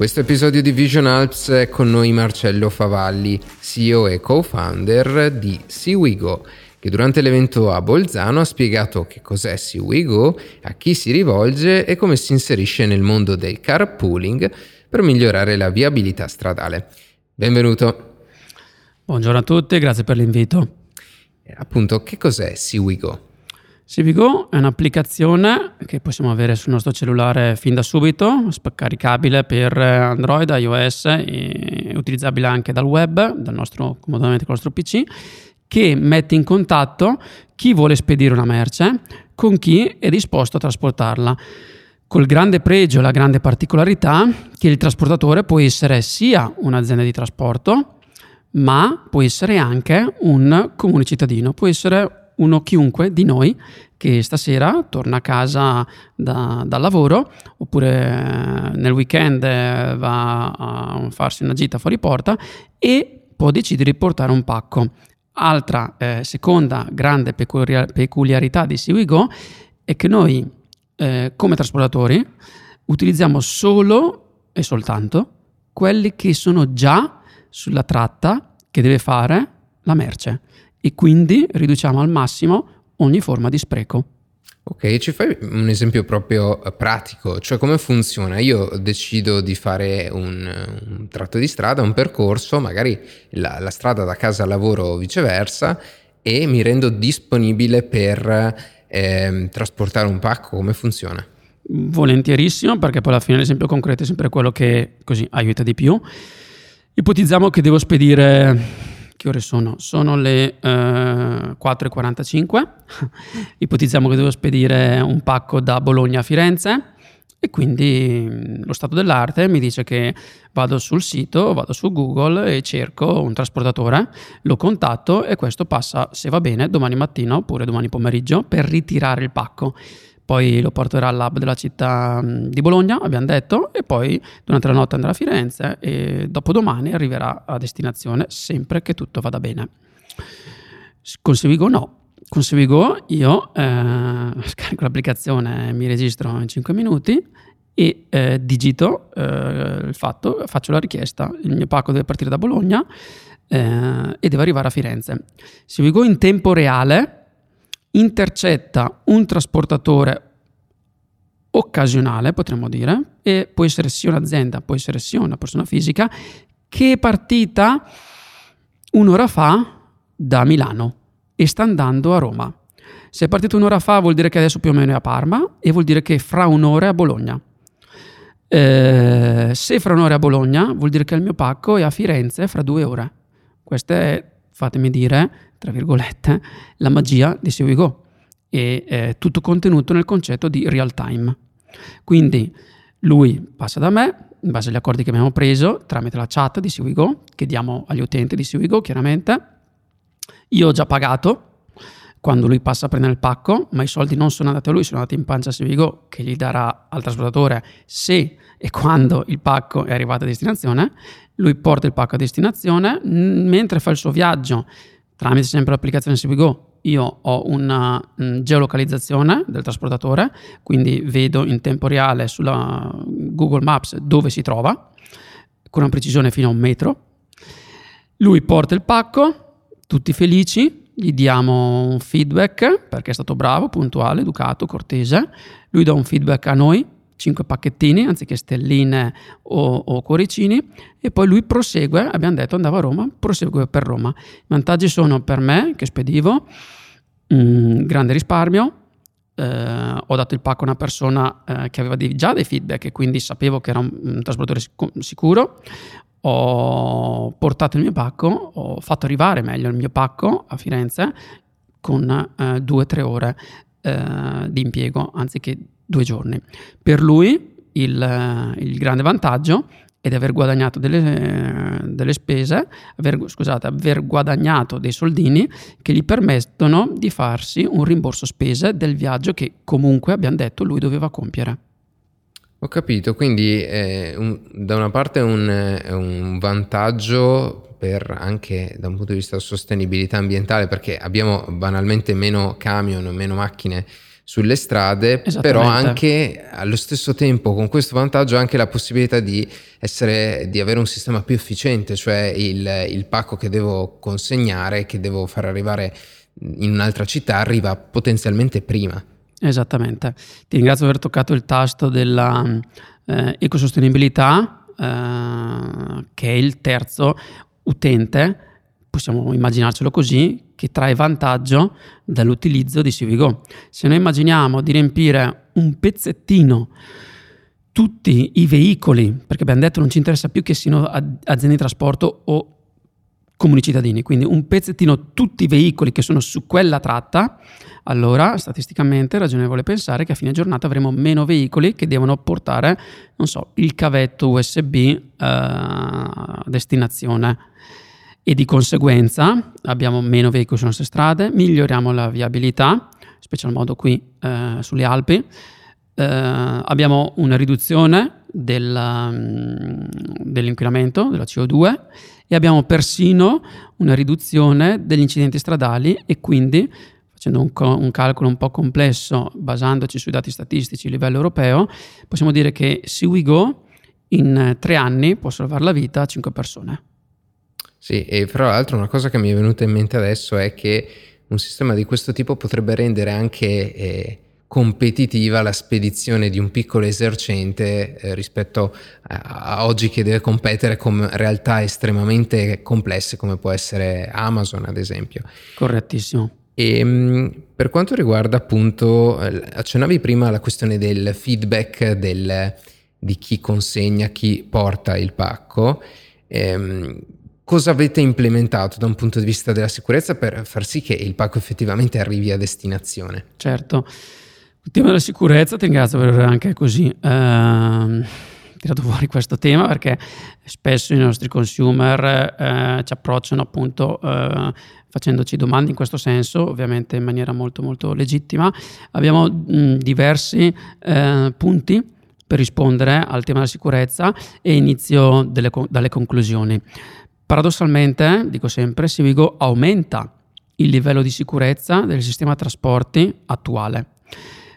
questo episodio di Vision Alps è con noi Marcello Favalli, CEO e co-founder di SeaWigo, che durante l'evento a Bolzano ha spiegato che cos'è SeaWigo, a chi si rivolge e come si inserisce nel mondo del carpooling per migliorare la viabilità stradale. Benvenuto. Buongiorno a tutti, grazie per l'invito. Appunto, che cos'è SeaWigo? Civigo è un'applicazione che possiamo avere sul nostro cellulare fin da subito, caricabile per Android, iOS e utilizzabile anche dal web, dal nostro, comodamente con il nostro PC, che mette in contatto chi vuole spedire una merce con chi è disposto a trasportarla. Col grande pregio e la grande particolarità che il trasportatore può essere sia un'azienda di trasporto, ma può essere anche un comune cittadino, può essere uno chiunque di noi che stasera torna a casa da, dal lavoro oppure eh, nel weekend eh, va a farsi una gita fuori porta e può decidere di portare un pacco. Altra eh, seconda grande peculiarità di SeaWiGo è che noi eh, come trasportatori utilizziamo solo e soltanto quelli che sono già sulla tratta che deve fare la merce e quindi riduciamo al massimo ogni forma di spreco. Ok, ci fai un esempio proprio eh, pratico, cioè come funziona? Io decido di fare un, un tratto di strada, un percorso, magari la, la, strada da casa al lavoro o viceversa, e mi rendo disponibile per eh, trasportare un pacco, come funziona? Volentierissimo, perché poi alla fine l'esempio concreto è sempre quello che così aiuta di più. Ipotizziamo che devo spedire che ore sono? Sono le eh, 4.45. Ipotizziamo che devo spedire un pacco da Bologna a Firenze e quindi mm, lo stato dell'arte mi dice che vado sul sito, vado su Google e cerco un trasportatore, lo contatto e questo passa, se va bene, domani mattina oppure domani pomeriggio per ritirare il pacco poi lo porterà al lab della città di Bologna, abbiamo detto, e poi durante la notte andrà a Firenze e dopodomani arriverà a destinazione, sempre che tutto vada bene. Con Sevigo no. Con Sevigo io eh, scarico l'applicazione, mi registro in 5 minuti e eh, digito eh, il fatto, faccio la richiesta, il mio pacco deve partire da Bologna eh, e deve arrivare a Firenze. Sevigo in tempo reale intercetta un trasportatore occasionale, potremmo dire, e può essere sia un'azienda, può essere sia una persona fisica, che è partita un'ora fa da Milano e sta andando a Roma. Se è partito un'ora fa vuol dire che adesso più o meno è a Parma e vuol dire che fra un'ora è a Bologna. Eh, se fra un'ora è a Bologna vuol dire che il mio pacco è a Firenze fra due ore. Questa è, fatemi dire, tra virgolette, la magia di SeoWeGo e eh, tutto contenuto nel concetto di real time. Quindi lui passa da me, in base agli accordi che abbiamo preso, tramite la chat di SeoWeGo, che diamo agli utenti di SeoWeGo chiaramente. Io ho già pagato quando lui passa a prendere il pacco, ma i soldi non sono andati a lui, sono andati in pancia a SeoWeGo che gli darà al trasportatore se e quando il pacco è arrivato a destinazione. Lui porta il pacco a destinazione, mentre fa il suo viaggio tramite sempre l'applicazione SeaWeGo io ho una mh, geolocalizzazione del trasportatore, quindi vedo in tempo reale sulla Google Maps dove si trova, con una precisione fino a un metro. Lui porta il pacco, tutti felici, gli diamo un feedback perché è stato bravo, puntuale, educato, cortese. Lui dà un feedback a noi 5 pacchettini anziché stelline o, o, cuoricini e poi lui prosegue, abbiamo detto andava a Roma, prosegue per Roma. I vantaggi sono per me che spedivo, mh, mm, grande risparmio, eh, ho dato il pacco a una persona eh, che aveva dei, già dei feedback e quindi sapevo che era un, un trasportatore sicuro, ho portato il mio pacco, ho fatto arrivare meglio il mio pacco a Firenze con eh, due o tre ore di impiego anziché due giorni. Per lui il, il grande vantaggio è di aver guadagnato delle, delle spese, aver, scusate, aver guadagnato dei soldini che gli permettono di farsi un rimborso spese del viaggio che comunque abbiamo detto lui doveva compiere. Ho capito, quindi eh, un, da una parte è un, un vantaggio per anche da un punto di vista di sostenibilità ambientale perché abbiamo banalmente meno camion, meno macchine sulle strade, però anche allo stesso tempo con questo vantaggio anche la possibilità di, essere, di avere un sistema più efficiente, cioè il, il pacco che devo consegnare, che devo far arrivare in un'altra città, arriva potenzialmente prima. Esattamente. Ti ringrazio per aver toccato il tasto della eh, ecosostenibilità, eh, che è il terzo utente, possiamo immaginarcelo così, che trae vantaggio dall'utilizzo di Civigo. Se noi immaginiamo di riempire un pezzettino tutti i veicoli, perché abbiamo detto non ci interessa più che siano aziende di trasporto o comuni cittadini, quindi un pezzettino tutti i veicoli che sono su quella tratta, allora statisticamente è ragionevole pensare che a fine giornata avremo meno veicoli che devono portare, non so, il cavetto USB eh, a destinazione e di conseguenza abbiamo meno veicoli sulle nostre strade, miglioriamo la viabilità, special modo qui eh, sulle Alpi, eh, abbiamo una riduzione del, um, dell'inquinamento, della CO2 e abbiamo persino una riduzione degli incidenti stradali e quindi facendo un, un, calcolo un po' complesso basandoci sui dati statistici a livello europeo, possiamo dire che SeaWeGo in tre anni può salvare la vita a cinque persone. Sì, e fra l'altro una cosa che mi è venuta in mente adesso è che un sistema di questo tipo potrebbe rendere anche eh, competitiva la spedizione di un piccolo esercente eh, rispetto a, a, oggi che deve competere con realtà estremamente complesse come può essere Amazon ad esempio. Correttissimo. E, ehm, per quanto riguarda appunto, eh, accennavi prima la questione del feedback del, di chi consegna, chi porta il pacco. Ehm, cosa avete implementato da un punto di vista della sicurezza per far sì che il pacco effettivamente arrivi a destinazione? Certo. Il tema della sicurezza, ti ringrazio per aver anche così eh, tirato fuori questo tema perché spesso i nostri consumer eh, ci approcciano appunto eh, facendoci domande in questo senso, ovviamente in maniera molto molto legittima. Abbiamo mh, diversi eh, punti per rispondere al tema della sicurezza e inizio delle, dalle conclusioni. Paradossalmente, dico sempre, Civigo aumenta il livello di sicurezza del sistema trasporti attuale.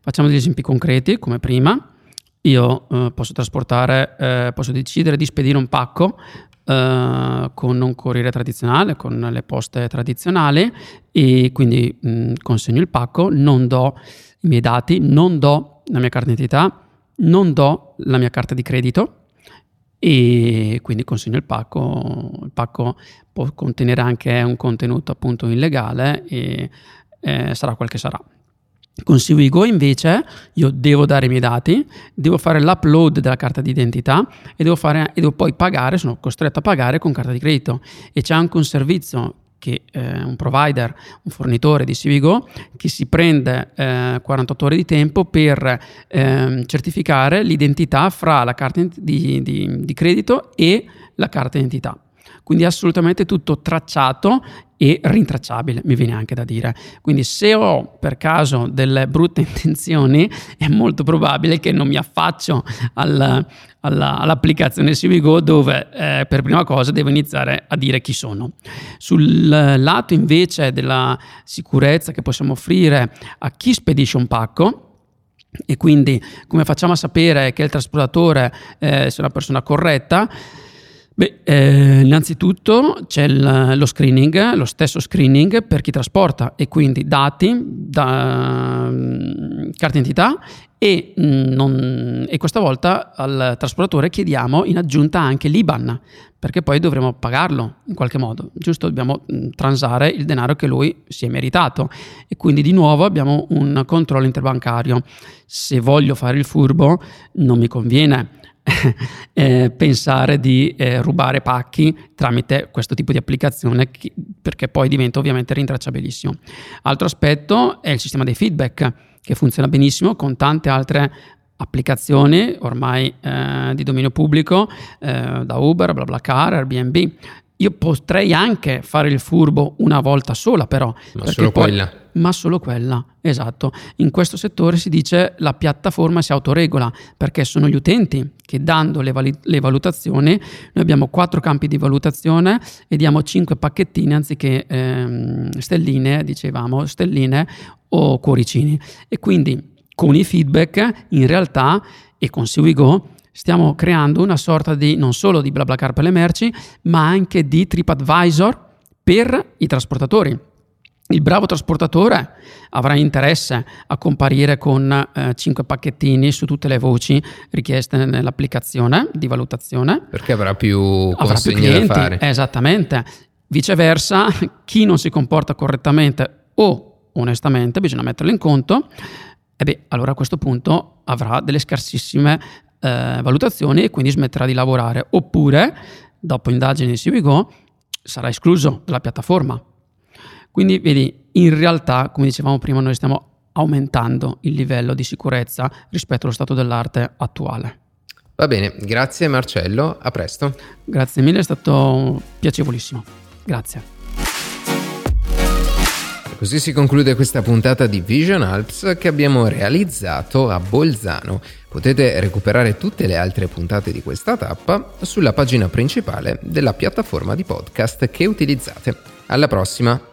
Facciamo degli esempi concreti, come prima. Io eh, posso trasportare, eh, posso decidere di spedire un pacco eh, con un corriere tradizionale, con le poste tradizionali e quindi mh, mm, consegno il pacco, non do i miei dati, non do la mia carta d'identità, non do la mia carta di credito e quindi consegno il pacco. Il pacco può contenere anche un contenuto appunto illegale e eh, sarà quel che sarà. Con Siwigo invece io devo dare i miei dati, devo fare l'upload della carta d'identità e devo, fare, e devo poi pagare, sono costretto a pagare con carta di credito e c'è anche un servizio che eh, un provider, un fornitore di Civigo che si prende eh, 48 ore di tempo per eh, certificare l'identità fra la carta di, di, di credito e la carta d'identità. Quindi assolutamente tutto tracciato e rintracciabile, mi viene anche da dire. Quindi se ho per caso delle brutte intenzioni, è molto probabile che non mi affaccio al, alla, all'applicazione Civigo dove eh, per prima cosa devo iniziare a dire chi sono. Sul lato invece della sicurezza che possiamo offrire a chi spedisce un pacco, e quindi come facciamo a sapere che il trasportatore eh, sia una persona corretta? Beh, eh, innanzitutto c'è il, lo screening, lo stesso screening per chi trasporta e quindi dati, da, mm, carta d'identità e, mm, non, e, questa volta al trasportatore chiediamo in aggiunta anche l'IBAN perché poi dovremo pagarlo in qualche modo, giusto? Dobbiamo mm, transare il denaro che lui si è meritato e quindi di nuovo abbiamo un controllo interbancario. Se voglio fare il furbo non mi conviene eh, pensare di eh, rubare pacchi tramite questo tipo di applicazione che, perché poi diventa ovviamente rintracciabilissimo. Altro aspetto è il sistema dei feedback che funziona benissimo con tante altre applicazioni ormai eh, di dominio pubblico eh, da Uber, BlaBlaCar, Airbnb io potrei anche fare il furbo una volta sola, però. Ma solo poi, quella. Ma solo quella, esatto. In questo settore si dice la piattaforma si autoregola perché sono gli utenti che dando le, vali- le valutazioni, noi abbiamo quattro campi di valutazione e diamo cinque pacchettini anziché ehm, stelline, dicevamo, stelline o cuoricini. E quindi con i feedback in realtà e con SeWeGo stiamo creando una sorta di non solo di BlaBlaCar per le merci, ma anche di TripAdvisor per i trasportatori. Il bravo trasportatore avrà interesse a comparire con eh, 5 pacchettini su tutte le voci richieste nell'applicazione di valutazione. Perché avrà più avrà più clienti. Esattamente. Viceversa, chi non si comporta correttamente o onestamente, bisogna metterlo in conto, e beh, allora a questo punto avrà delle scarsissime eh, valutazioni e quindi smetterà di lavorare. Oppure, dopo indagini di CiviGo, sarà escluso dalla piattaforma. Quindi vedi, in realtà, come dicevamo prima, noi stiamo aumentando il livello di sicurezza rispetto allo stato dell'arte attuale. Va bene, grazie Marcello, a presto. Grazie mille, è stato piacevolissimo. Grazie. Così si conclude questa puntata di Vision Alps che abbiamo realizzato a Bolzano. Potete recuperare tutte le altre puntate di questa tappa sulla pagina principale della piattaforma di podcast che utilizzate. Alla prossima!